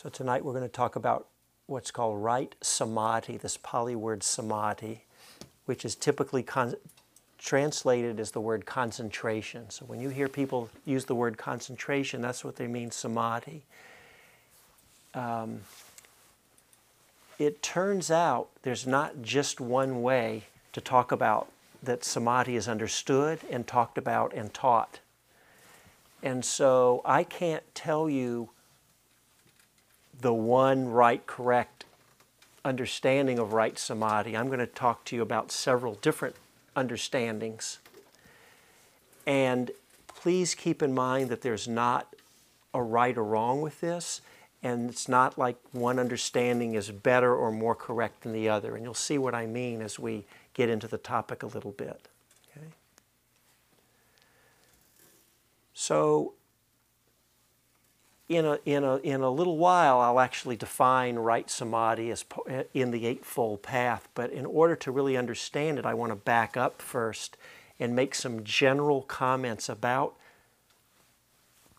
So tonight we're going to talk about what's called right samadhi, this Pali word samadhi, which is typically con- translated as the word concentration. So when you hear people use the word concentration, that's what they mean samadhi. Um, it turns out there's not just one way to talk about that samadhi is understood and talked about and taught. And so I can't tell you the one right, correct understanding of right samadhi. I'm going to talk to you about several different understandings. And please keep in mind that there's not a right or wrong with this, and it's not like one understanding is better or more correct than the other. And you'll see what I mean as we get into the topic a little bit. Okay? So, in a, in, a, in a little while, I'll actually define right samadhi as in the Eightfold Path. But in order to really understand it, I want to back up first and make some general comments about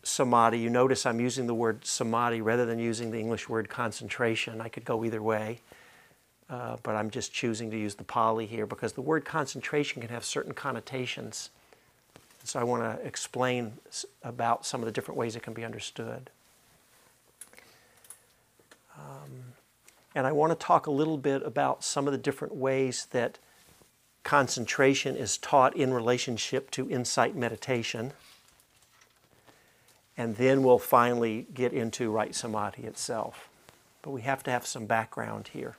samadhi. You notice I'm using the word samadhi rather than using the English word concentration. I could go either way, uh, but I'm just choosing to use the Pali here because the word concentration can have certain connotations. So I want to explain about some of the different ways it can be understood. Um, and I want to talk a little bit about some of the different ways that concentration is taught in relationship to insight meditation. And then we'll finally get into right samadhi itself. But we have to have some background here.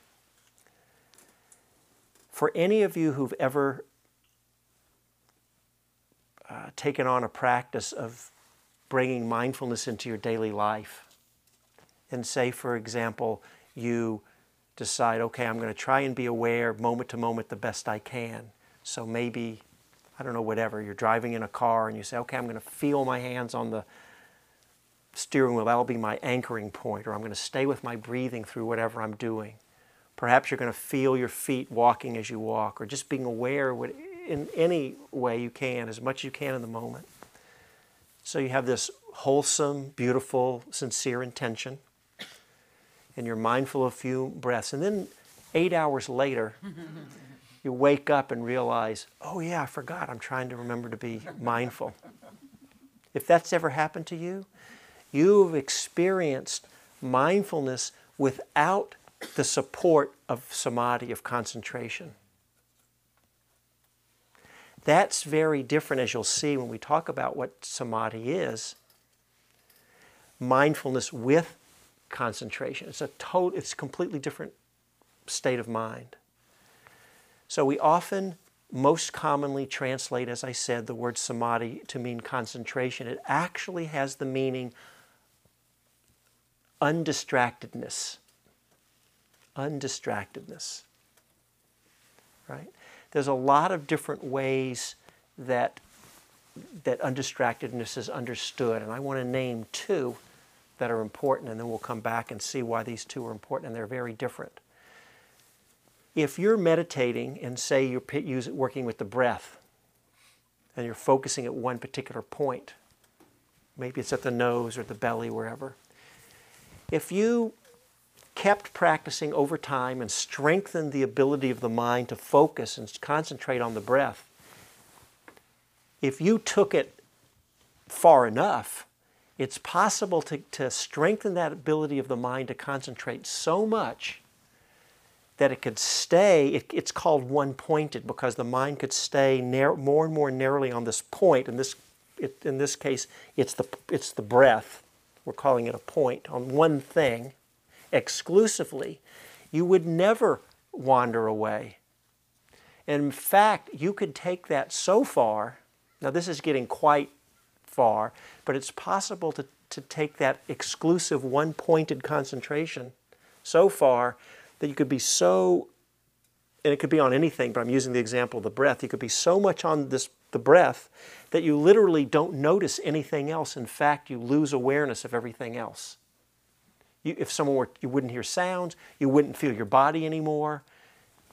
For any of you who've ever uh, taken on a practice of bringing mindfulness into your daily life, and say, for example, you decide, okay, I'm going to try and be aware moment to moment the best I can. So maybe, I don't know, whatever, you're driving in a car and you say, okay, I'm going to feel my hands on the steering wheel. That'll be my anchoring point, or I'm going to stay with my breathing through whatever I'm doing. Perhaps you're going to feel your feet walking as you walk, or just being aware in any way you can, as much as you can in the moment. So you have this wholesome, beautiful, sincere intention and you're mindful of a few breaths. And then eight hours later, you wake up and realize, oh, yeah, I forgot. I'm trying to remember to be mindful. If that's ever happened to you, you've experienced mindfulness without the support of samadhi, of concentration. That's very different, as you'll see when we talk about what samadhi is. Mindfulness with concentration. It's a total, it's a completely different state of mind. So we often, most commonly translate, as I said, the word samadhi to mean concentration. It actually has the meaning undistractedness. Undistractedness. Right? There's a lot of different ways that that undistractedness is understood, and I want to name two that are important, and then we'll come back and see why these two are important, and they're very different. If you're meditating and say you're working with the breath, and you're focusing at one particular point, maybe it's at the nose or the belly, wherever. If you kept practicing over time and strengthened the ability of the mind to focus and concentrate on the breath, if you took it far enough, it's possible to, to strengthen that ability of the mind to concentrate so much that it could stay, it, it's called one pointed because the mind could stay narrow, more and more narrowly on this point. In this, it, in this case, it's the, it's the breath. We're calling it a point on one thing exclusively. You would never wander away. And in fact, you could take that so far. Now, this is getting quite far, but it's possible to, to take that exclusive one pointed concentration so far that you could be so, and it could be on anything, but I'm using the example of the breath, you could be so much on this the breath that you literally don't notice anything else. In fact, you lose awareness of everything else. You, if someone were, you wouldn't hear sounds, you wouldn't feel your body anymore.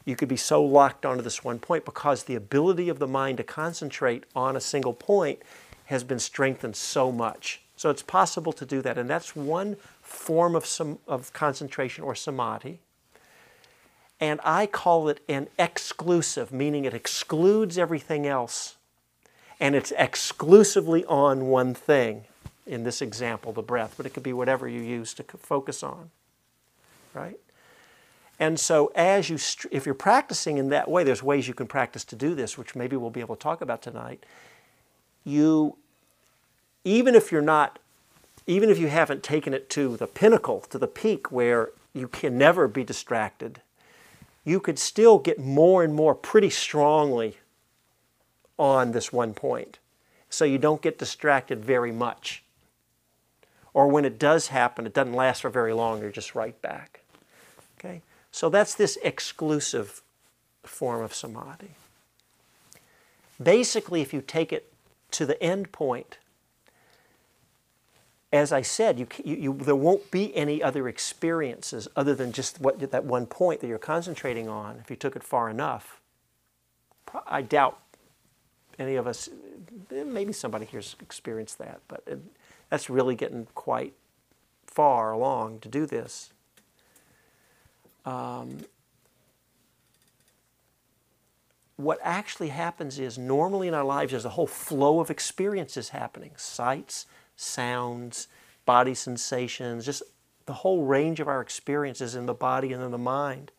You could be so locked onto this one point because the ability of the mind to concentrate on a single point has been strengthened so much So it's possible to do that, and that's one form of some of concentration or samadhi. And I call it an exclusive, meaning it excludes everything else, and it's exclusively on one thing. In this example, the breath, but it could be whatever you use to focus on, right? And so, as you, if you're practicing in that way, there's ways you can practice to do this, which maybe we'll be able to talk about tonight. You, even if you're not, even if you haven't taken it to the pinnacle, to the peak where you can never be distracted, you could still get more and more pretty strongly on this one point. So you don't get distracted very much. Or when it does happen, it doesn't last for very long, you're just right back. Okay? So that's this exclusive form of samadhi. Basically, if you take it to the end point, as I said, you, you, you, there won't be any other experiences other than just what that one point that you're concentrating on. If you took it far enough, I doubt any of us, maybe somebody here's experienced that, but it, that's really getting quite far along to do this um, what actually happens is normally in our lives there's a whole flow of experiences happening sights, sounds, body sensations, just the whole range of our experiences in the body and in the mind.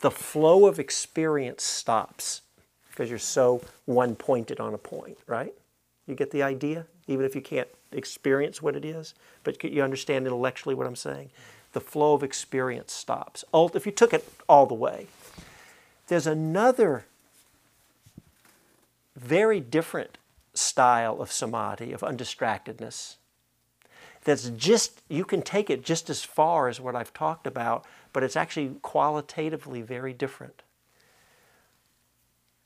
The flow of experience stops because you're so one pointed on a point, right? You get the idea? Even if you can't experience what it is, but you understand intellectually what I'm saying? the flow of experience stops. If you took it all the way. There's another very different style of samadhi, of undistractedness, that's just, you can take it just as far as what I've talked about, but it's actually qualitatively very different.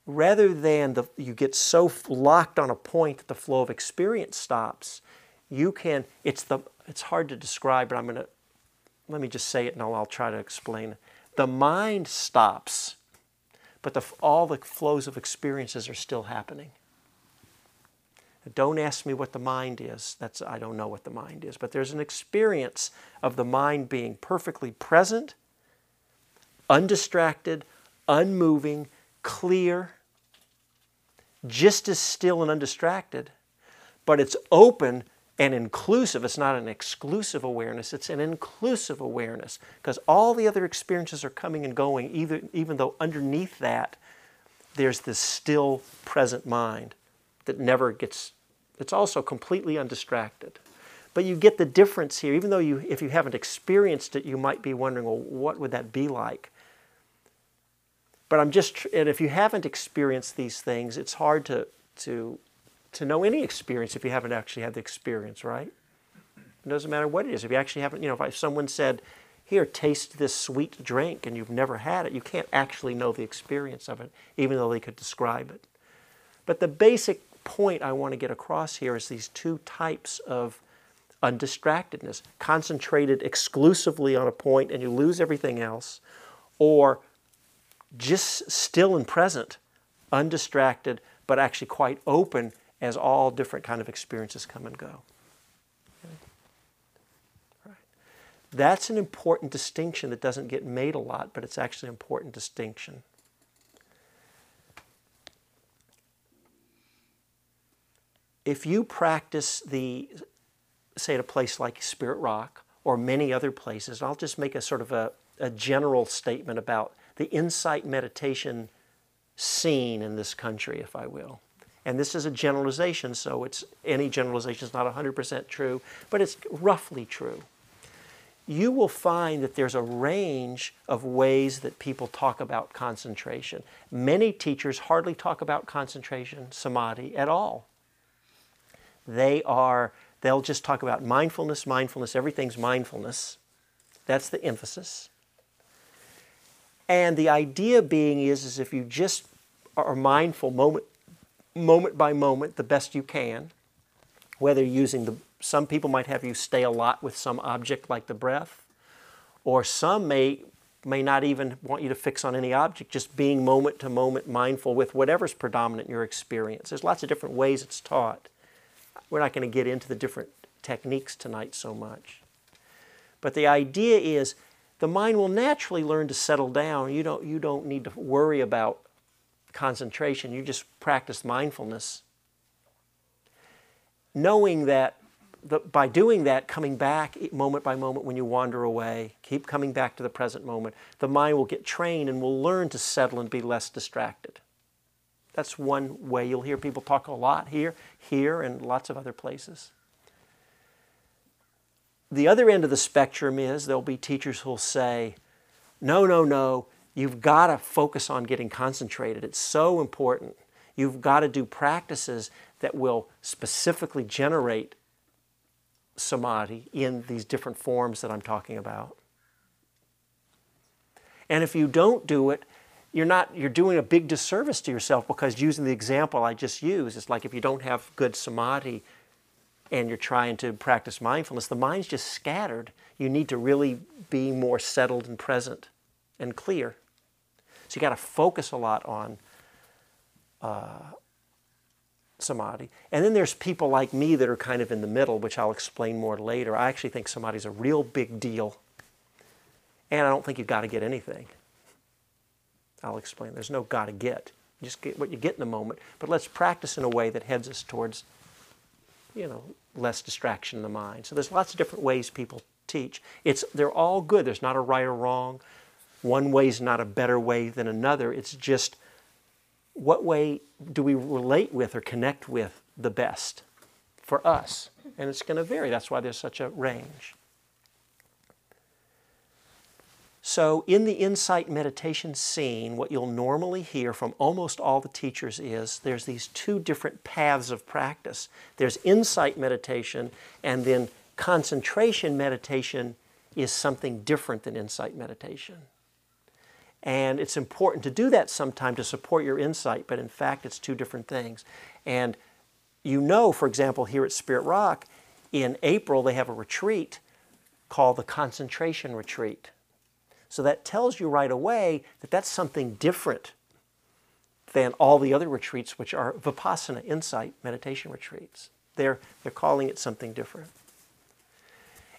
Rather than the, you get so locked on a point that the flow of experience stops, you can, it's, the, it's hard to describe, but I'm going to let me just say it and I'll, I'll try to explain. The mind stops, but the, all the flows of experiences are still happening. Don't ask me what the mind is. That's I don't know what the mind is, but there's an experience of the mind being perfectly present, undistracted, unmoving, clear, just as still and undistracted, but it's open and inclusive. It's not an exclusive awareness, it's an inclusive awareness because all the other experiences are coming and going, even, even though underneath that, there's this still present mind that never gets, it's also completely undistracted. But you get the difference here, even though you, if you haven't experienced it, you might be wondering, well, what would that be like? But I'm just, and if you haven't experienced these things, it's hard to, to to know any experience if you haven't actually had the experience, right? It doesn't matter what it is. If you actually haven't, you know, if someone said, here, taste this sweet drink, and you've never had it, you can't actually know the experience of it, even though they could describe it. But the basic point I want to get across here is these two types of undistractedness concentrated exclusively on a point and you lose everything else, or just still and present, undistracted, but actually quite open as all different kind of experiences come and go. Right. That's an important distinction that doesn't get made a lot, but it's actually an important distinction. If you practice the, say, at a place like Spirit Rock or many other places, I'll just make a sort of a, a general statement about the insight meditation scene in this country, if I will. And this is a generalization, so it's any generalization is not 100% true, but it's roughly true. You will find that there's a range of ways that people talk about concentration. Many teachers hardly talk about concentration, samadhi, at all. They are, they'll just talk about mindfulness, mindfulness, everything's mindfulness. That's the emphasis. And the idea being is, is if you just are mindful moment moment by moment the best you can, whether using the, some people might have you stay a lot with some object like the breath, or some may, may not even want you to fix on any object, just being moment to moment mindful with whatever's predominant in your experience. There's lots of different ways it's taught. We're not going to get into the different techniques tonight so much. But the idea is the mind will naturally learn to settle down. You don't, you don't need to worry about concentration. You just practice mindfulness. Knowing that the, by doing that, coming back moment by moment when you wander away, keep coming back to the present moment, the mind will get trained and will learn to settle and be less distracted. That's one way you'll hear people talk a lot here, here, and lots of other places. The other end of the spectrum is there'll be teachers who'll say, no, no, no, you've got to focus on getting concentrated. It's so important. You've got to do practices that will specifically generate samadhi in these different forms that I'm talking about. And if you don't do it, you're not you're doing a big disservice to yourself because using the example I just used, it's like if you don't have good samadhi and you're trying to practice mindfulness, the mind's just scattered. You need to really be more settled and present and clear. So you got to focus a lot on uh, samadhi. And then there's people like me that are kind of in the middle, which I'll explain more later. I actually think samadhi is a real big deal. And I don't think you've got to get anything. I'll explain. There's no got to get. You just get what you get in the moment. But let's practice in a way that heads us towards, you know, less distraction in the mind. So there's lots of different ways people teach. It's they're all good. There's not a right or wrong. One way is not a better way than another. It's just what way do we relate with or connect with the best for us? And it's going to vary. That's why there's such a range. So, in the insight meditation scene, what you'll normally hear from almost all the teachers is there's these two different paths of practice. There's insight meditation, and then concentration meditation is something different than insight meditation. And it's important to do that sometime to support your insight, but in fact, it's two different things. And you know, for example, here at Spirit Rock, in April, they have a retreat called the Concentration Retreat. So that tells you right away that that's something different than all the other retreats, which are Vipassana, insight, meditation retreats. They're, they're calling it something different.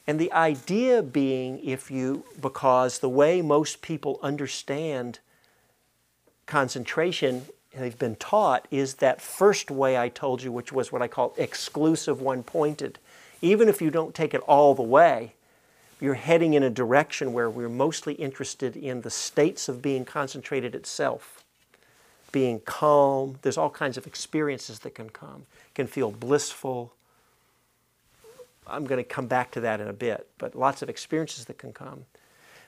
And the idea being, if you, because the way most people understand concentration, they've been taught, is that first way I told you, which was what I call exclusive one pointed. Even if you don't take it all the way, you're heading in a direction where we're mostly interested in the states of being concentrated itself, being calm. There's all kinds of experiences that can come. Can feel blissful, I'm going to come back to that in a bit, but lots of experiences that can come.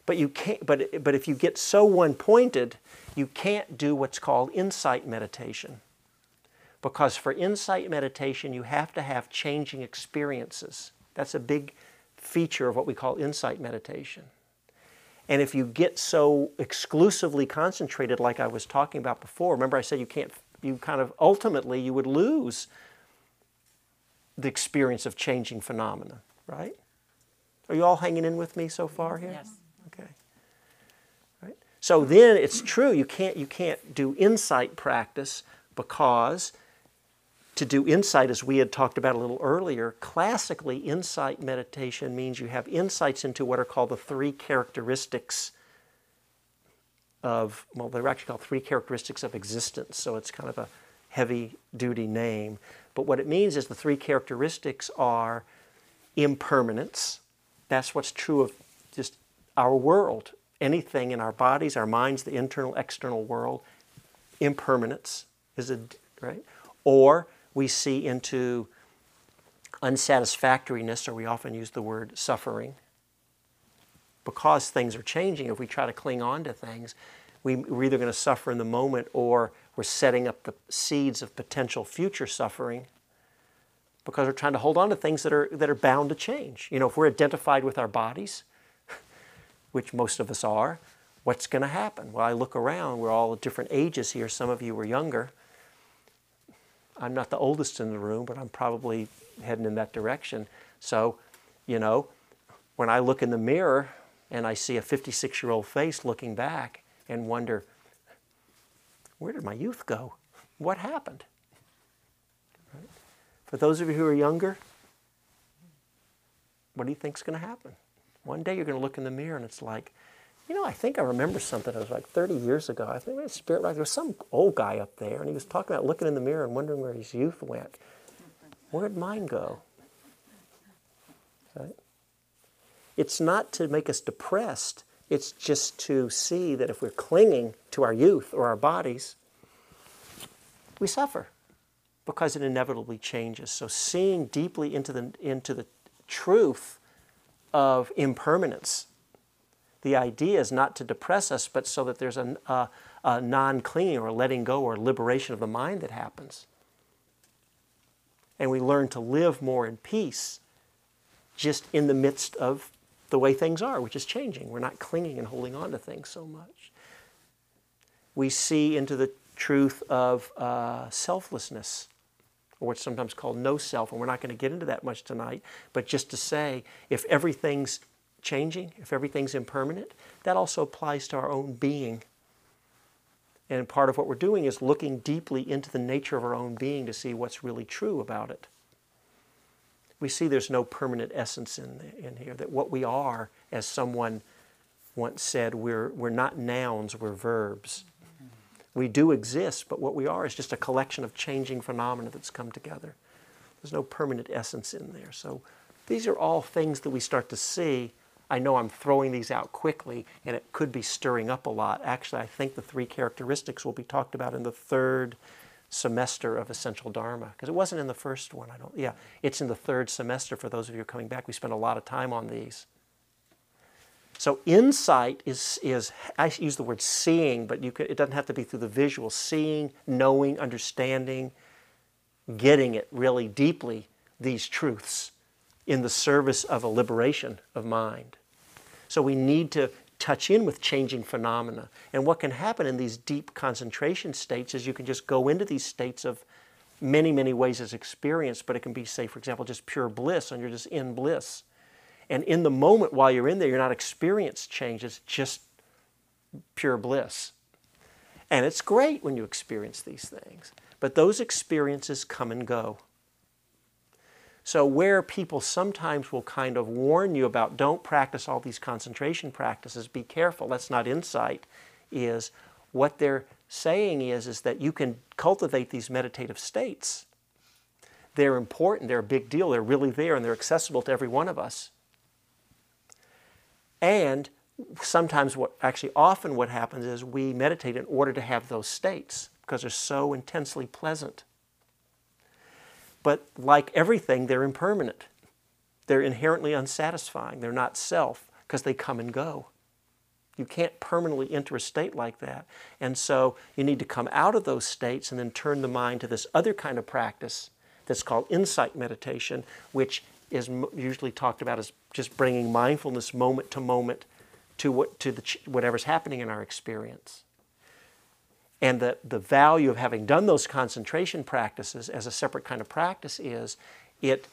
But you can't but but if you get so one-pointed, you can't do what's called insight meditation. Because for insight meditation, you have to have changing experiences. That's a big feature of what we call insight meditation. And if you get so exclusively concentrated like I was talking about before, remember I said you can't you kind of ultimately you would lose the experience of changing phenomena, right? Are you all hanging in with me so far here? Yes. Okay. Right. So then it's true you can't you can't do insight practice because to do insight as we had talked about a little earlier, classically insight meditation means you have insights into what are called the three characteristics of well they're actually called three characteristics of existence, so it's kind of a heavy duty name. But what it means is the three characteristics are impermanence. That's what's true of just our world. Anything in our bodies, our minds, the internal, external world, impermanence is a, right? Or we see into unsatisfactoriness, or we often use the word suffering. Because things are changing, if we try to cling on to things, we, we're either going to suffer in the moment or we're setting up the seeds of potential future suffering because we're trying to hold on to things that are, that are bound to change. You know, if we're identified with our bodies, which most of us are, what's going to happen? Well, I look around, we're all at different ages here. Some of you were younger. I'm not the oldest in the room, but I'm probably heading in that direction. So, you know, when I look in the mirror and I see a 56 year old face looking back and wonder, where did my youth go? What happened? For those of you who are younger, what do you think is going to happen? One day you're going to look in the mirror and it's like, you know, I think I remember something. It was like 30 years ago. I think was Spirit Rock. There was some old guy up there, and he was talking about looking in the mirror and wondering where his youth went. Where'd mine go? Right? It's not to make us depressed. It's just to see that if we're clinging to our youth or our bodies, we suffer because it inevitably changes. So seeing deeply into the, into the truth of impermanence, the idea is not to depress us, but so that there's a, a, a non clinging or letting go or liberation of the mind that happens. And we learn to live more in peace just in the midst of the way things are, which is changing. We're not clinging and holding on to things so much. We see into the truth of uh, selflessness, or what's sometimes called no self, and we're not going to get into that much tonight, but just to say if everything's changing, if everything's impermanent, that also applies to our own being. And part of what we're doing is looking deeply into the nature of our own being to see what's really true about it. We see there's no permanent essence in, in here, that what we are, as someone once said, we're, we're not nouns, we're verbs. We do exist, but what we are is just a collection of changing phenomena that's come together. There's no permanent essence in there. So these are all things that we start to see. I know I'm throwing these out quickly, and it could be stirring up a lot. Actually, I think the three characteristics will be talked about in the third semester of Essential Dharma, because it wasn't in the first one. I don't. Yeah, it's in the third semester. For those of you coming back, we spent a lot of time on these. So insight is, is I use the word seeing, but you could, it doesn't have to be through the visual. Seeing, knowing, understanding, getting it really deeply, these truths in the service of a liberation of mind. So we need to touch in with changing phenomena. And what can happen in these deep concentration states is you can just go into these states of many, many ways as experience, but it can be, say, for example, just pure bliss, and you're just in bliss. And in the moment while you're in there, you're not experiencing change, it's just pure bliss. And it's great when you experience these things. But those experiences come and go. So, where people sometimes will kind of warn you about don't practice all these concentration practices, be careful, that's not insight, is what they're saying is, is that you can cultivate these meditative states. They're important, they're a big deal, they're really there, and they're accessible to every one of us. And sometimes what actually often what happens is we meditate in order to have those states because they're so intensely pleasant. But like everything, they're impermanent. They're inherently unsatisfying. They're not self because they come and go. You can't permanently enter a state like that. And so you need to come out of those states and then turn the mind to this other kind of practice that's called insight meditation, which is usually talked about as just bringing mindfulness moment to moment to what to the whatever's happening in our experience. And the, the value of having done those concentration practices as a separate kind of practice is it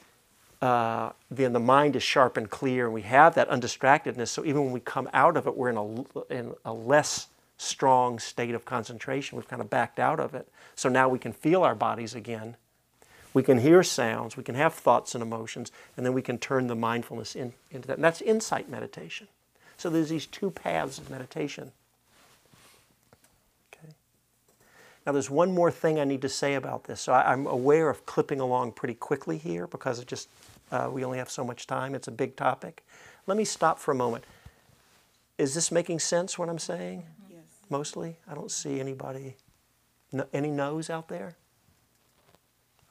uh, then the mind is sharp and clear, and we have that undistractedness. So even when we come out of it, we're in a, in a less strong state of concentration. We've kind of backed out of it. So now we can feel our bodies again we can hear sounds, we can have thoughts and emotions, and then we can turn the mindfulness in, into that. And that's insight meditation. So there's these two paths of meditation. Okay. Now there's one more thing I need to say about this. So I, am aware of clipping along pretty quickly here because it just uh, we only have so much time. It's a big topic. Let me stop for a moment. Is this making sense? What I'm saying? Yes. Mostly. I don't see anybody. No, any no's out there?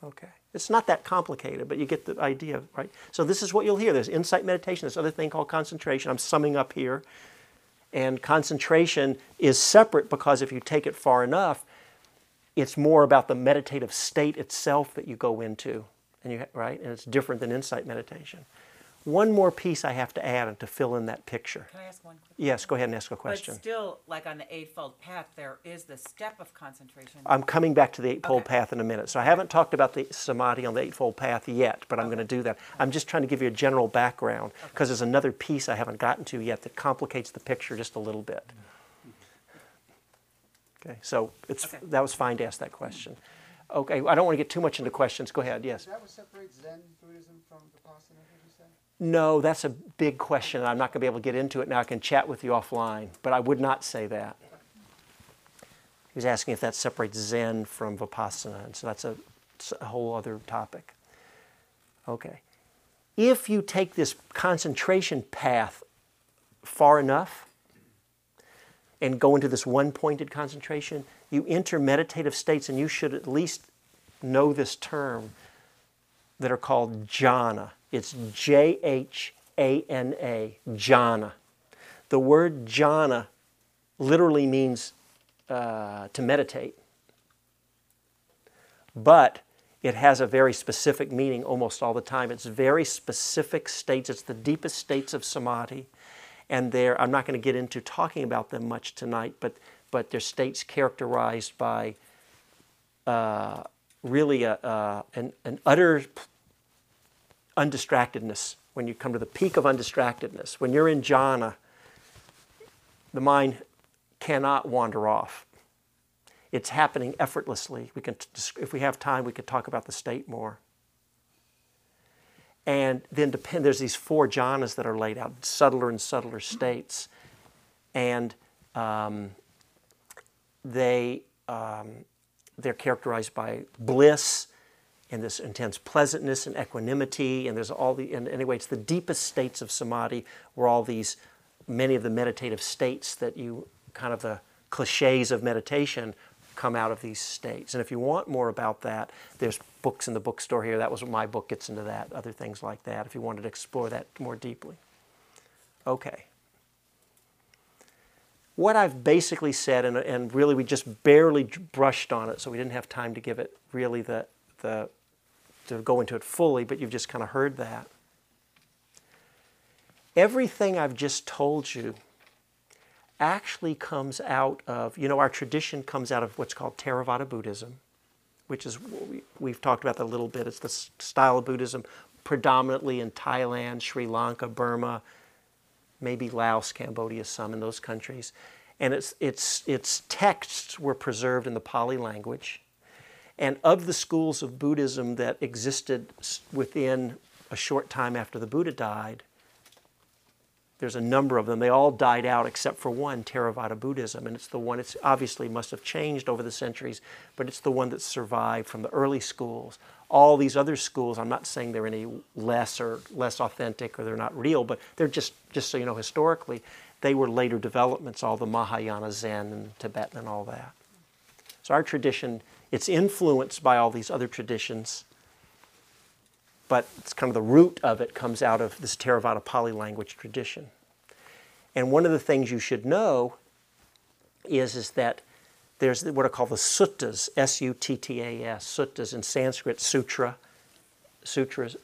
Okay. It's not that complicated, but you get the idea, right? So this is what you'll hear. There's insight meditation, this other thing called concentration. I'm summing up here. And concentration is separate because if you take it far enough, it's more about the meditative state itself that you go into, and you, right? And it's different than insight meditation. One more piece I have to add and to fill in that picture. Can I ask one Yes, go ahead and ask a question. But still, like on the Eightfold Path, there is the step of concentration. I'm coming back to the Eightfold Okay. Path in a minute. So I haven't talked about the samadhi on the Eightfold Path yet, but I'm going to do that. I'm just trying to give you a general background because there's another piece I haven't gotten to yet that complicates the picture just a little bit. Okay, so it's, Okay. that was fine to ask that question. Okay, I don't want to get too much into questions. Go ahead, yes. Is that what separates Zen Buddhism from Vipassana, did you say? No, that's a big question. I'm not going to be able to get into it now. I can chat with you offline, but I would not say that. He was asking if that separates Zen from Vipassana, and so that's a, it's a whole other topic. Okay. If you take this concentration path far enough and go into this one pointed concentration, you enter meditative states, and you should at least know this term that are called jhana. It's J H A N A, jhana. The word jhana literally means uh, to meditate, but it has a very specific meaning almost all the time. It's very specific states, it's the deepest states of samadhi. And there, I'm not going to get into talking about them much tonight, but, but they're states characterized by uh, really a, an, an utter undistractedness. When you come to the peak of undistractedness, when you're in jhana, the mind cannot wander off. It's happening effortlessly. We can, if we have time, we could talk about the state more. And then depend, there's these four jhanas that are laid out, subtler and subtler states. And um, they, um, they're characterized by bliss and this intense pleasantness and equanimity. And there's all the, and anyway, it's the deepest states of samadhi where all these, many of the meditative states that you, kind of the cliches of meditation come out of these states. And if you want more about that, there's books in the bookstore here. That was my book gets into that, other things like that, if you wanted to explore that more deeply. Okay. What I've basically said, and, and really we just barely brushed on it, so we didn't have time to give it really the, the to go into it fully, but you've just kind of heard that. Everything I've just told you actually comes out of, you know, our tradition comes out of what's called Theravada Buddhism, which is, we, have talked about that a little bit. It's the style of Buddhism predominantly in Thailand, Sri Lanka, Burma, maybe Laos, Cambodia, some in those countries. And its, its, its texts were preserved in the Pali language. And of the schools of Buddhism that existed within a short time after the Buddha died, there's a number of them. They all died out except for one, Theravada Buddhism, and it's the one. It's obviously must have changed over the centuries, but it's the one that survived from the early schools. All these other schools, I'm not saying they're any less or less authentic or they're not real, but they're just just so you know historically, they were later developments. All the Mahayana Zen and Tibetan and all that. So our tradition, it's influenced by all these other traditions but it's kind of the root of it comes out of this Theravada Pali language tradition. And one of the things you should know is, is that there's what are called the suttas, S-U-T-T-A-S, suttas in Sanskrit, sutra, sutras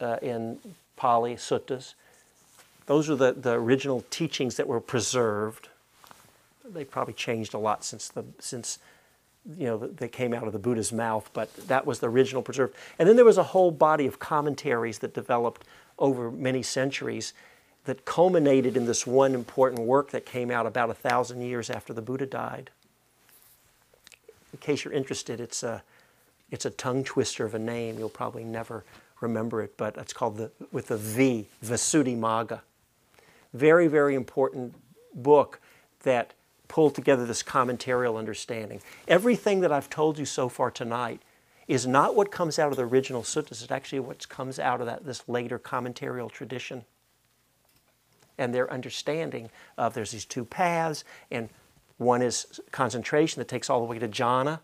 uh, in Pali, suttas. Those are the, the original teachings that were preserved. They probably changed a lot since the since you know, that came out of the Buddha's mouth, but that was the original preserved. And then there was a whole body of commentaries that developed over many centuries that culminated in this one important work that came out about a thousand years after the Buddha died. In case you're interested, it's a, it's a tongue twister of a name. You'll probably never remember it, but it's called the, with the V, Visuddhimagga. Very, very important book that pull together this commentarial understanding. Everything that I've told you so far tonight is not what comes out of the original suttas, it's actually what comes out of that, this later commentarial tradition. And their understanding of there's these two paths, and one is concentration that takes all the way to jhana.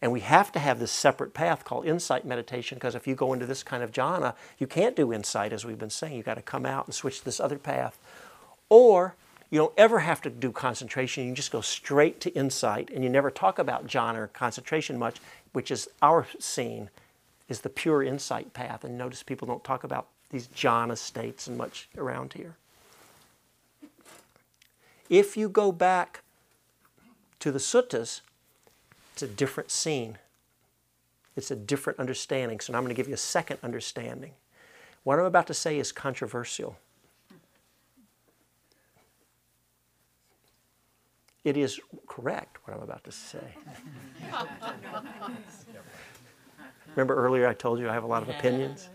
And we have to have this separate path called insight meditation because if you go into this kind of jhana, you can't do insight as we've been saying. You've got to come out and switch to this other path. Or you don't ever have to do concentration. You just go straight to insight, and you never talk about jhana or concentration much, which is our scene, is the pure insight path. And notice people don't talk about these jhana states and much around here. If you go back to the suttas, it's a different scene. It's a different understanding. So now I'm going to give you a second understanding. What I'm about to say is controversial. It is correct what I'm about to say. Remember earlier I told you I have a lot of opinions?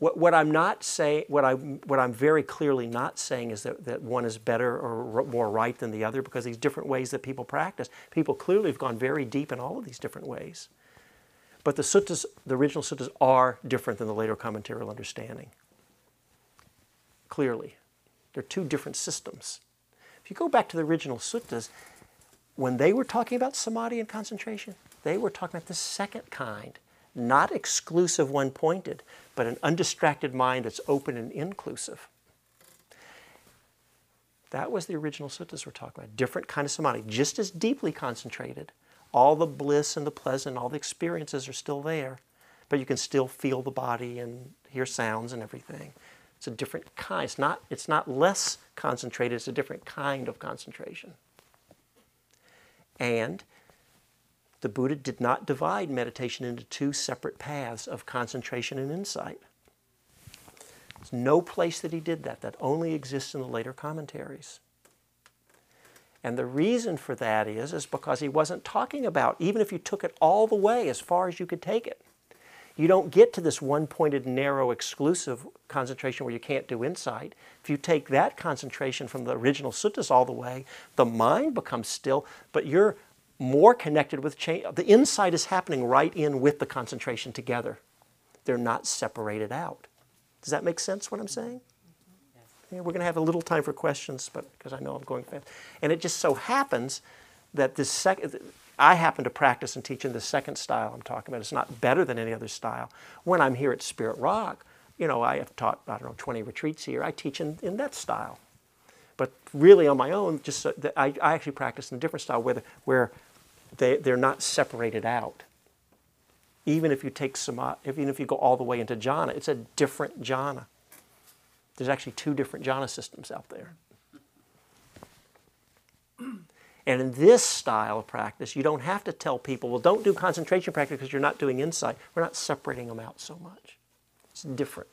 What, what I'm not saying, what, I, what I'm very clearly not saying is that, that one is better or r- more right than the other because these different ways that people practice. People clearly have gone very deep in all of these different ways. But the suttas, the original suttas, are different than the later commentarial understanding. Clearly. They're two different systems. If you go back to the original suttas, when they were talking about samadhi and concentration, they were talking about the second kind, not exclusive one pointed, but an undistracted mind that's open and inclusive. That was the original suttas we're talking about. Different kind of samadhi, just as deeply concentrated. All the bliss and the pleasant, all the experiences are still there, but you can still feel the body and hear sounds and everything. It's a different kind. It's not, it's not less concentrated, it's a different kind of concentration. And the Buddha did not divide meditation into two separate paths of concentration and insight. There's no place that he did that. That only exists in the later commentaries. And the reason for that is, is because he wasn't talking about, even if you took it all the way as far as you could take it, you don't get to this one pointed, narrow, exclusive concentration where you can't do insight. If you take that concentration from the original suttas all the way, the mind becomes still, but you're more connected with change. The insight is happening right in with the concentration together. They're not separated out. Does that make sense what I'm saying? Yeah, we're going to have a little time for questions, but because I know I'm going fast. And it just so happens that this second, I happen to practice and teach in the second style I'm talking about. It's not better than any other style. When I'm here at Spirit Rock, you know, I have taught, I don't know, 20 retreats here. I teach in, in that style. But really on my own, just so I, I actually practice in a different style where, the, where they, they're not separated out. Even if you take samadhi, even if you go all the way into jhana, it's a different jhana. There's actually two different jhana systems out there. And in this style of practice, you don't have to tell people, well, don't do concentration practice because you're not doing insight. We're not separating them out so much. It's different.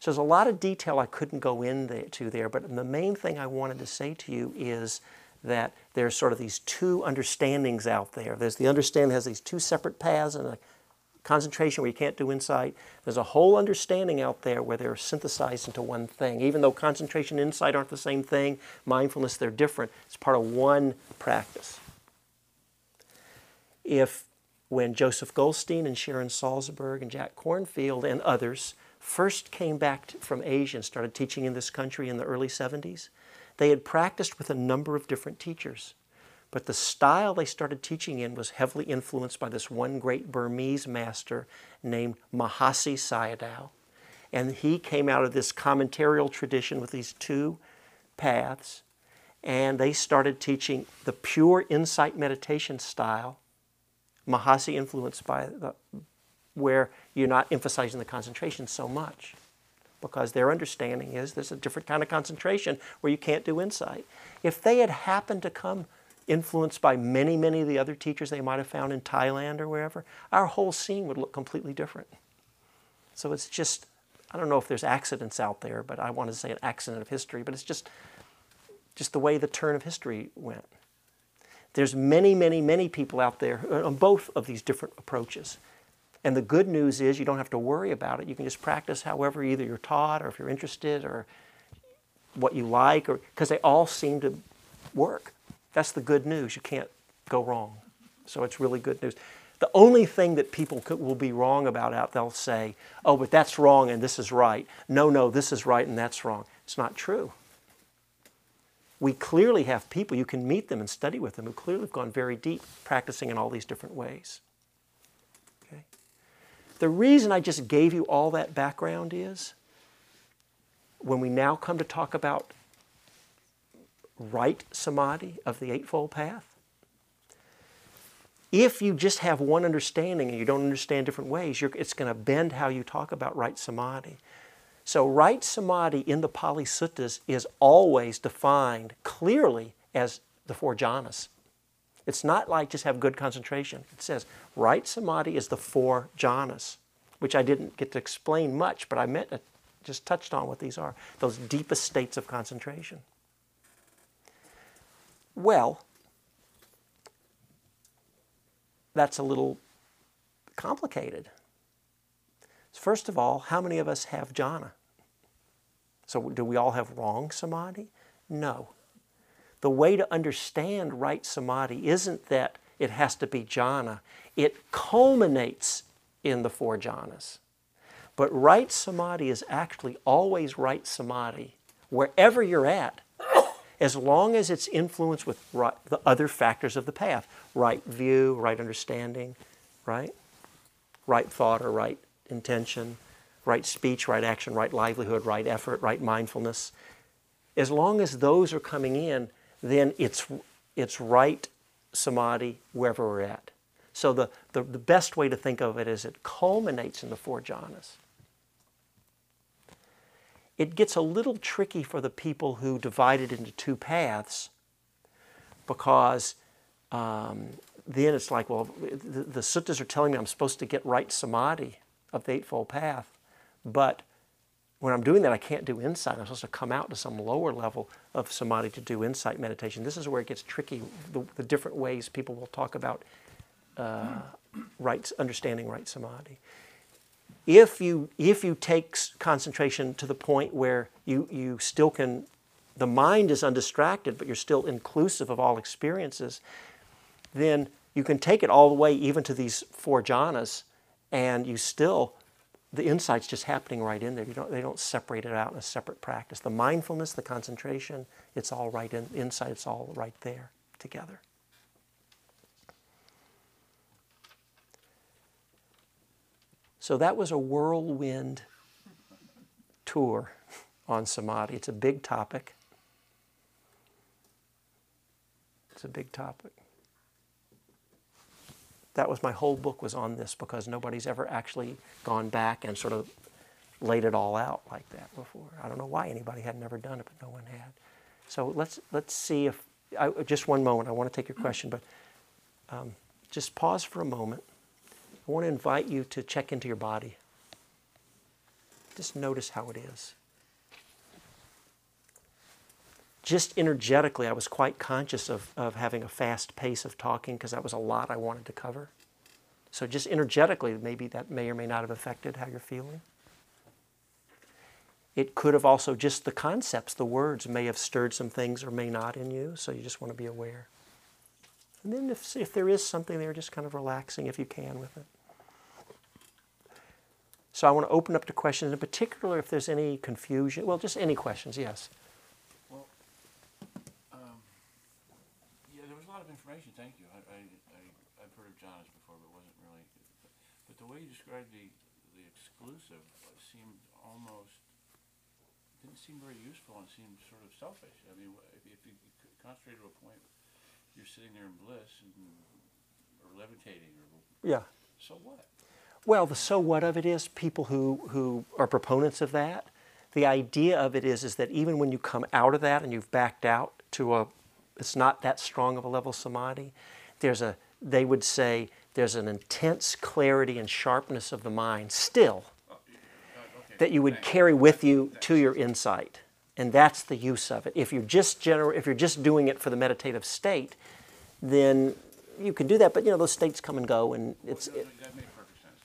So there's a lot of detail I couldn't go into there, but the main thing I wanted to say to you is that there's sort of these two understandings out there. There's the understanding that has these two separate paths and a concentration where you can't do insight. There's a whole understanding out there where they're synthesized into one thing. Even though concentration and insight aren't the same thing, mindfulness, they're different. It's part of one practice. If when Joseph Goldstein and Sharon Salzberg and Jack Kornfield and others first came back from Asia and started teaching in this country in the early 70s, they had practiced with a number of different teachers. But the style they started teaching in was heavily influenced by this one great Burmese master named Mahasi Sayadaw. And he came out of this commentarial tradition with these two paths. And they started teaching the pure insight meditation style, Mahasi influenced by the, where you're not emphasizing the concentration so much because their understanding is there's a different kind of concentration where you can't do insight. If they had happened to come influenced by many, many of the other teachers they might have found in Thailand or wherever, our whole scene would look completely different. So it's just, I don't know if there's accidents out there, but I want to say an accident of history, but it's just, just the way the turn of history went. There's many, many, many people out there on both of these different approaches. And the good news is you don't have to worry about it. You can just practice however either you're taught or if you're interested or what you like, or because they all seem to work. That's the good news. You can't go wrong. So it's really good news. The only thing that people could, will be wrong about out, they'll say, oh, but that's wrong and this is right. No, no, this is right and that's wrong. It's not true. We clearly have people, you can meet them and study with them, who clearly have gone very deep practicing in all these different ways. Okay? The reason I just gave you all that background is when we now come to talk about right samadhi of the Eightfold Path, if you just have one understanding and you don't understand different ways, it's going to bend how you talk about right samadhi. So, right samadhi in the Pali Suttas is always defined clearly as the four jhanas. It's not like just have good concentration. It says right samadhi is the four jhanas, which I didn't get to explain much, but I meant just touched on what these are those deepest states of concentration. Well, that's a little complicated. First of all, how many of us have jhana? So, do we all have wrong samadhi? No. The way to understand right samadhi isn't that it has to be jhana, it culminates in the four jhanas. But right samadhi is actually always right samadhi, wherever you're at, as long as it's influenced with right, the other factors of the path right view, right understanding, right? Right thought or right intention, right speech, right action, right livelihood, right effort, right mindfulness. As long as those are coming in, then it's, it's right samadhi wherever we're at. So the, the, the best way to think of it is it culminates in the four jhanas. It gets a little tricky for the people who divide it into two paths because um, then it's like, well, the, the suttas are telling me I'm supposed to get right samadhi of the Eightfold Path, but when I'm doing that, I can't do insight. I'm supposed to come out to some lower level of samadhi to do insight meditation. This is where it gets tricky, the, the different ways people will talk about uh, right, understanding right samadhi. If you, if you take concentration to the point where you, you still can, the mind is undistracted, but you're still inclusive of all experiences, then you can take it all the way even to these four jhanas, and you still, the insight's just happening right in there. You don't, they don't separate it out in a separate practice. The mindfulness, the concentration, it's all right in, insight, it's all right there together. So that was a whirlwind tour on samadhi. It's a big topic. It's a big topic. That was my whole book was on this because nobody's ever actually gone back and sort of laid it all out like that before. I don't know why anybody had never done it, but no one had. So let's let's see if I, just one moment. I want to take your question, but um, just pause for a moment. I want to invite you to check into your body. Just notice how it is. Just energetically, I was quite conscious of, of having a fast pace of talking because that was a lot I wanted to cover. So, just energetically, maybe that may or may not have affected how you're feeling. It could have also just the concepts, the words may have stirred some things or may not in you, so you just want to be aware. And then if, if there is something there, just kind of relaxing if you can with it. So I want to open up to questions, in particular if there's any confusion. Well, just any questions, yes. Well, um, yeah, there was a lot of information. Thank you. I, I, I, I've heard of jhanas before, but wasn't really. But, but the way you described the the exclusive seemed almost didn't seem very useful and seemed sort of selfish. I mean, if, if you concentrate to a point, you're sitting there in bliss and, or levitating, or yeah. So what? Well, the so what of it is people who, who are proponents of that, the idea of it is, is that even when you come out of that and you've backed out to a, it's not that strong of a level samadhi, there's a, they would say there's an intense clarity and sharpness of the mind still that you would carry with you to your insight. And that's the use of it. If you're just gener- if you're just doing it for the meditative state, then you can do that. But you know those states come and go, and it's it,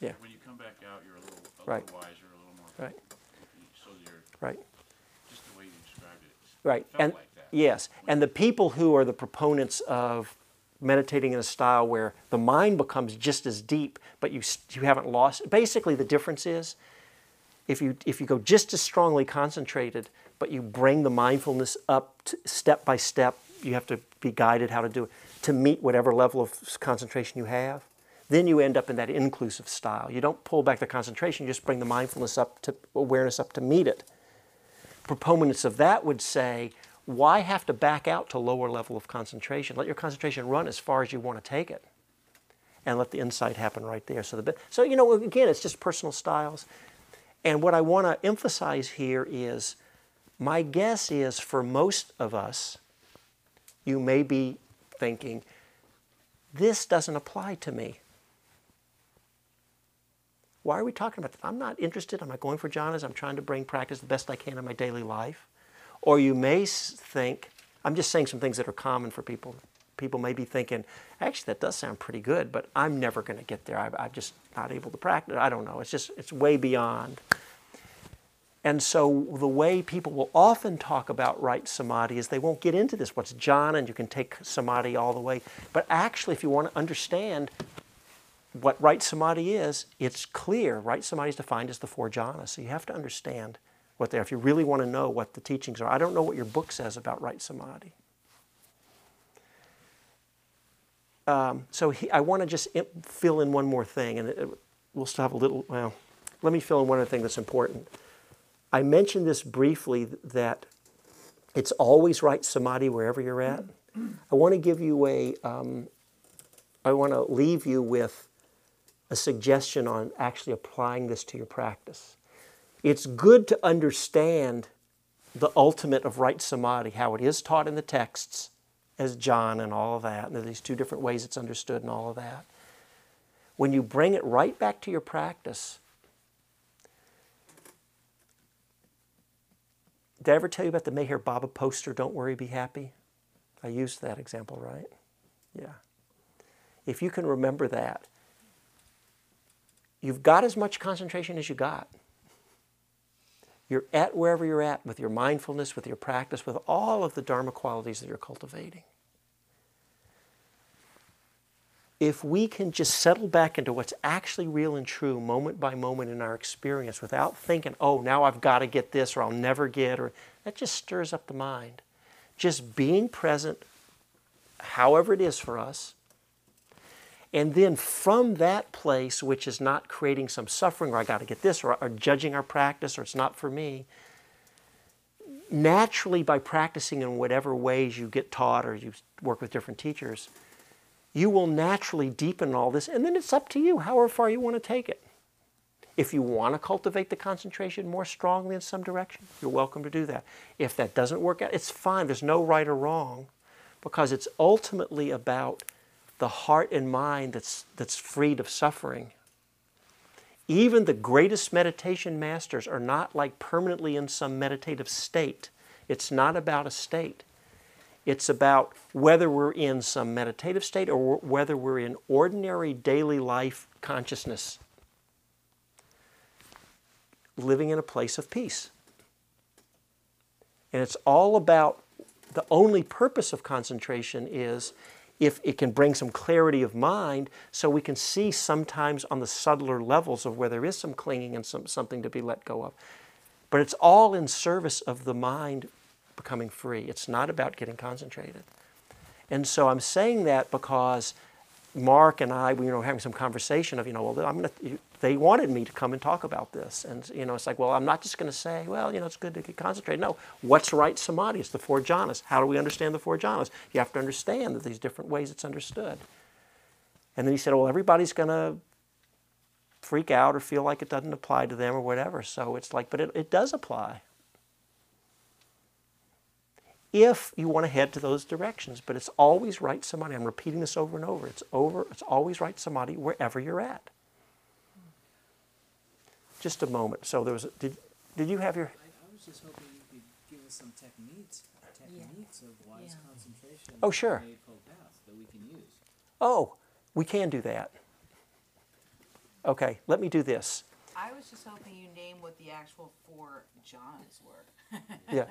Yeah. When you come back out, you're a little, a Right. little wiser, a little more. Right. So you're right. just the way you described it. it's- Right. Felt And like that. yes, and the people who are the proponents of meditating in a style where the mind becomes just as deep, but you s- you haven't lost. Basically, the difference is if you if you go just as strongly concentrated, but you bring the mindfulness up to, step by step. You have to be guided how to do it to meet whatever level of s- concentration you have. Then you end up in that inclusive style. You don't pull back the concentration; you just bring the mindfulness up to awareness up to meet it proponents of that would say, why have to back out to lower level of concentration? Let your concentration run as far as you want to take it, and let the insight happen right there. So the so you know again, it's just personal styles, and what I want to emphasize here is, my guess is for most of us, you may be thinking, this doesn't apply to me. Why are we talking about that? I'm not interested. I'm not going for jhanas. I'm trying to bring practice the best I can in my daily life. Or you may think, I'm just saying some things that are common for people, people may be thinking, actually, that does sound pretty good, but I'm never going to get there. I, I'm just not able to practice. I don't know. It's just, it's way beyond. And so the way people will often talk about right samadhi is they won't get into this, what's jhana, and you can take samadhi all the way. But actually, if you want to understand what right samadhi is, it's clear. Right samadhi is defined as the four jhanas. So you have to understand what they are if you really want to know what the teachings are. I don't know what your book says about right samadhi. Um, so he, I want to just fill in one more thing, and it, it- we'll still have a little. Well, let me fill in one other thing that's important. I mentioned this briefly th- that it's always right samadhi wherever you're at. I want to give you a. Um, I want to leave you with a suggestion on actually applying this to your practice. It's good to understand the ultimate of right samadhi, how it is taught in the texts as jhana and all of that. And there's these two different ways it's understood and all of that. When you bring it right back to your practice, did I ever tell you about the Meher Baba poster, Don't Worry, Be Happy? I used that example, right? Yeah. If you can remember that, you've got as much concentration as you got. You're at wherever you're at with your mindfulness, with your practice, with all of the Dharma qualities that you're cultivating. If we can just settle back into what's actually real and true moment by moment in our experience without thinking, oh, now I've got to get this or I'll never get, or that just stirs up the mind. Just being present, however it is for us, and then from that place, which is not creating some suffering, or I got to get this, or, or judging our practice, or it's not for me, naturally, by practicing in whatever ways you get taught or you work with different teachers, you will naturally deepen all this. And then it's up to you, however far you want to take it. If you want to cultivate the concentration more strongly in some direction, you're welcome to do that. If that doesn't work out, it's fine. There's no right or wrong because it's ultimately about the heart and mind that's, that's freed of suffering. Even the greatest meditation masters are not like permanently in some meditative state. It's not about a state. It's about whether we're in some meditative state or whether we're in ordinary daily life consciousness, living in a place of peace. And it's all about the only purpose of concentration is if it can bring some clarity of mind so we can see sometimes on the subtler levels of where there is some clinging and some, something to be let go of. But it's all in service of the mind becoming free. It's not about getting concentrated. And so I'm saying that because Mark and I, we were having some conversation of, you know, well, I'm gonna, they wanted me to come and talk about this. And, you know, it's like, well, I'm not just going to say, well, you know, it's good to get concentrated. No, what's right samadhi? It's the four jhanas. How do we understand the four jhanas? You have to understand that these different ways it's understood. And then he said, well, everybody's going to freak out or feel like it doesn't apply to them or whatever. So it's like, but it, it does apply if you want to head to those directions. But it's always right samadhi. I'm repeating this over and over. It's over. It's always right samadhi wherever you're at. Just a moment. So there was. A, did did you have your? I, I was just hoping you could give us some techniques, techniques of wise Yeah. concentration. Oh, sure. in the Eightfold Path that we can use. Oh, we can do that. Okay, let me do this. I was just hoping you name what the actual four jhanas were. Yeah.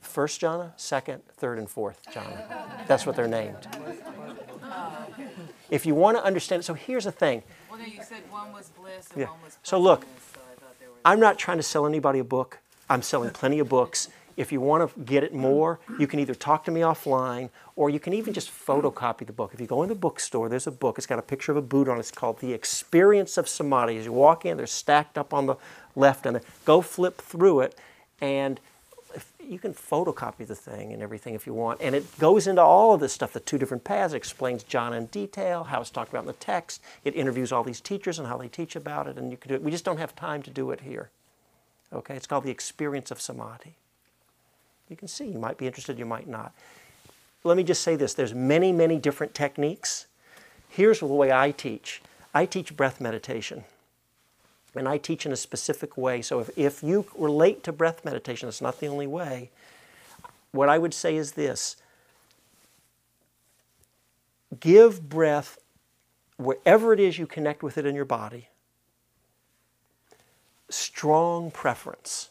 First jhana, second, third, and fourth jhana. That's what they're named. If you want to understand it, so here's the thing. Well, no, you said one was bliss and Yeah. one was So look, so I thought there was. I'm not trying to sell anybody a book. I'm selling plenty of books. If you want to get it more, you can either talk to me offline or you can even just photocopy the book. If you go in the bookstore, there's a book. It's got a picture of a Buddha on it. It's called The Experience of Samadhi. As you walk in, they're stacked up on the left and go flip through it and you can photocopy the thing and everything if you want. And it goes into all of this stuff, the two different paths. It explains jhana in detail, how it's talked about in the text. It interviews all these teachers and how they teach about it. And you can do it. We just don't have time to do it here. Okay, it's called the experience of samadhi. You can see, you might be interested, you might not. Let me just say this there's many, many different techniques. Here's the way I teach I teach breath meditation. And I teach in a specific way. So if, if you relate to breath meditation, it's not the only way. What I would say is this give breath wherever it is you connect with it in your body. Strong preference.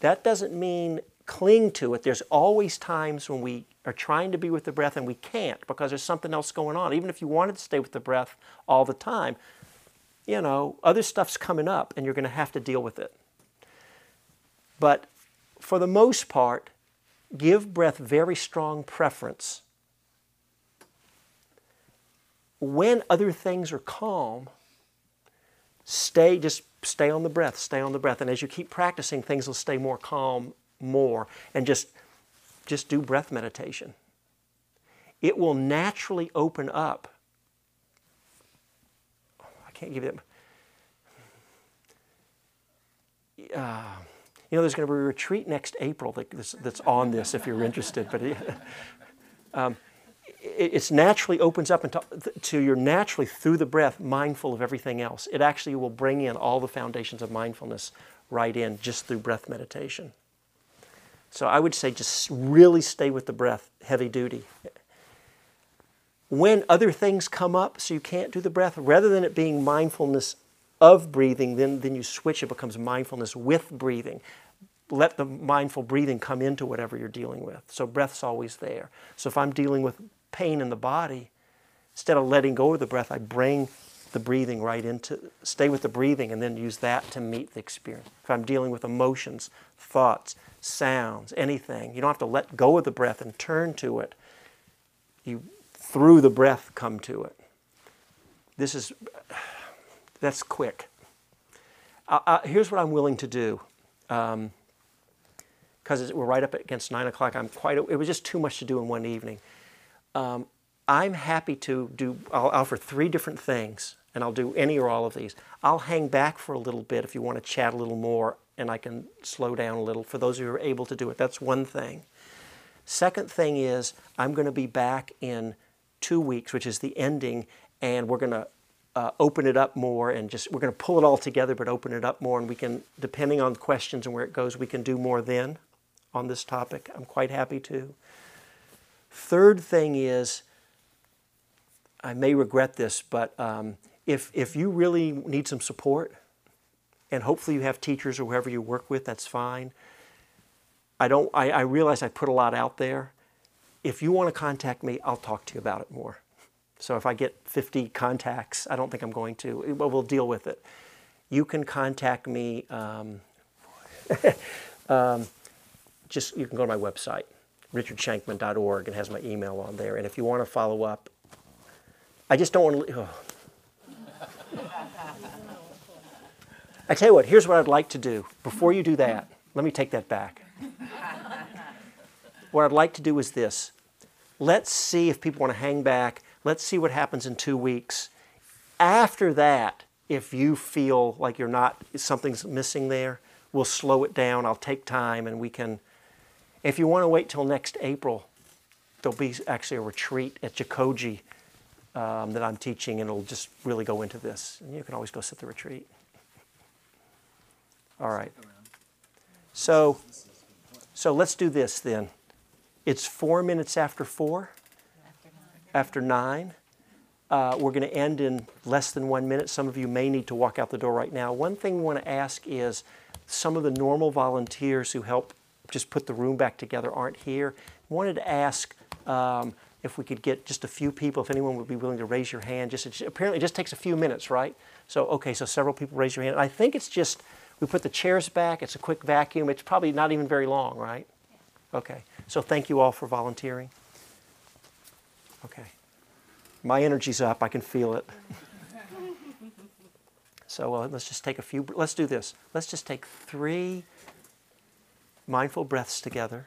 That doesn't mean cling to it. There's always times when we are trying to be with the breath and we can't because there's something else going on. Even if you wanted to stay with the breath all the time, you know, other stuff's coming up and you're going to have to deal with it. But for the most part, give breath very strong preference. When other things are calm, stay just stay on the breath, stay on the breath. And as you keep practicing, things will stay more calm more and just just do breath meditation. It will naturally open up. Can't give it. Uh, you know, there's going to be a retreat next April that, that's, that's on this if you're interested. But it, um, it naturally opens up into, to you're naturally through the breath mindful of everything else. It actually will bring in all the foundations of mindfulness right in just through breath meditation. So I would say just really stay with the breath, heavy duty. When other things come up, so you can't do the breath, rather than it being mindfulness of breathing, then, then you switch, it becomes mindfulness with breathing. Let the mindful breathing come into whatever you're dealing with. So breath's always there. So if I'm dealing with pain in the body, instead of letting go of the breath, I bring the breathing right into, stay with the breathing and then use that to meet the experience. If I'm dealing with emotions, thoughts, sounds, anything. You don't have to let go of the breath and turn to it. You, through the breath, come to it. This is, that's quick. Uh, uh, here's what I'm willing to do. Because um, we're right up against 9 o'clock. I'm quite, it was just too much to do in one evening. Um, I'm happy to do, I'll offer three different things, and I'll do any or all of these. I'll hang back for a little bit if you want to chat a little more and I can slow down a little for those who are able to do it. That's one thing. Second thing is, I'm going to be back in two weeks, which is the ending, and we're going to uh, open it up more and just we're going to pull it all together, but open it up more, and we can, depending on questions and where it goes, we can do more then on this topic. I'm quite happy to. Third thing is, I may regret this, but um, if if you really need some support, and hopefully you have teachers or whoever you work with, that's fine. I don't I, I realize I put a lot out there. If you want to contact me, I'll talk to you about it more. So if I get 50 contacts, I don't think I'm going to, but we'll deal with it. You can contact me. Um, um, just you can go to my website, richardshankman.org, and has my email on there. And if you want to follow up, I just don't want to. Oh. I tell you what, here's what I'd like to do. Before you do that, let me take that back. what I'd like to do is this. Let's see if people want to hang back. Let's see what happens in two weeks. After that, if you feel like you're not, something's missing there, we'll slow it down. I'll take time and we can. If you want to wait till next April, there'll be actually a retreat at Jikoji um, that I'm teaching, and it'll just really go into this. And you can always go sit the retreat. All right. So, so let's do this then. It's four minutes after four, after nine. Uh, we're going to end in less than one minute. Some of you may need to walk out the door right now. One thing we want to ask is some of the normal volunteers who help just put the room back together aren't here. Wanted to ask um, if we could get just a few people, if anyone would be willing to raise your hand. Just apparently, it just takes a few minutes, right? So okay, so several people raise your hand. I think it's just we put the chairs back. It's a quick vacuum. It's probably not even very long, right? Okay. So thank you all for volunteering. Okay. My energy's up. I can feel it. so uh, let's just take a few. Let's do this. Let's just take three mindful breaths together.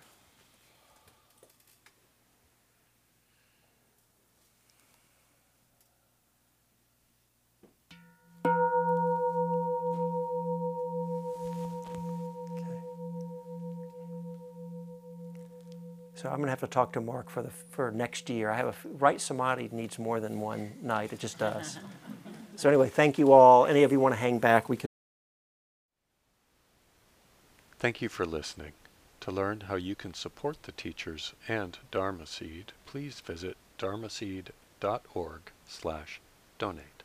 So I'm going to have to talk to Mark for the for next year. I have a right samadhi needs more than one night. It just does. so anyway, thank you all. Any of you want to hang back? We can. Thank you for listening. To learn how you can support the teachers and Dharma Seed, please visit dharmaseed.org slash donate.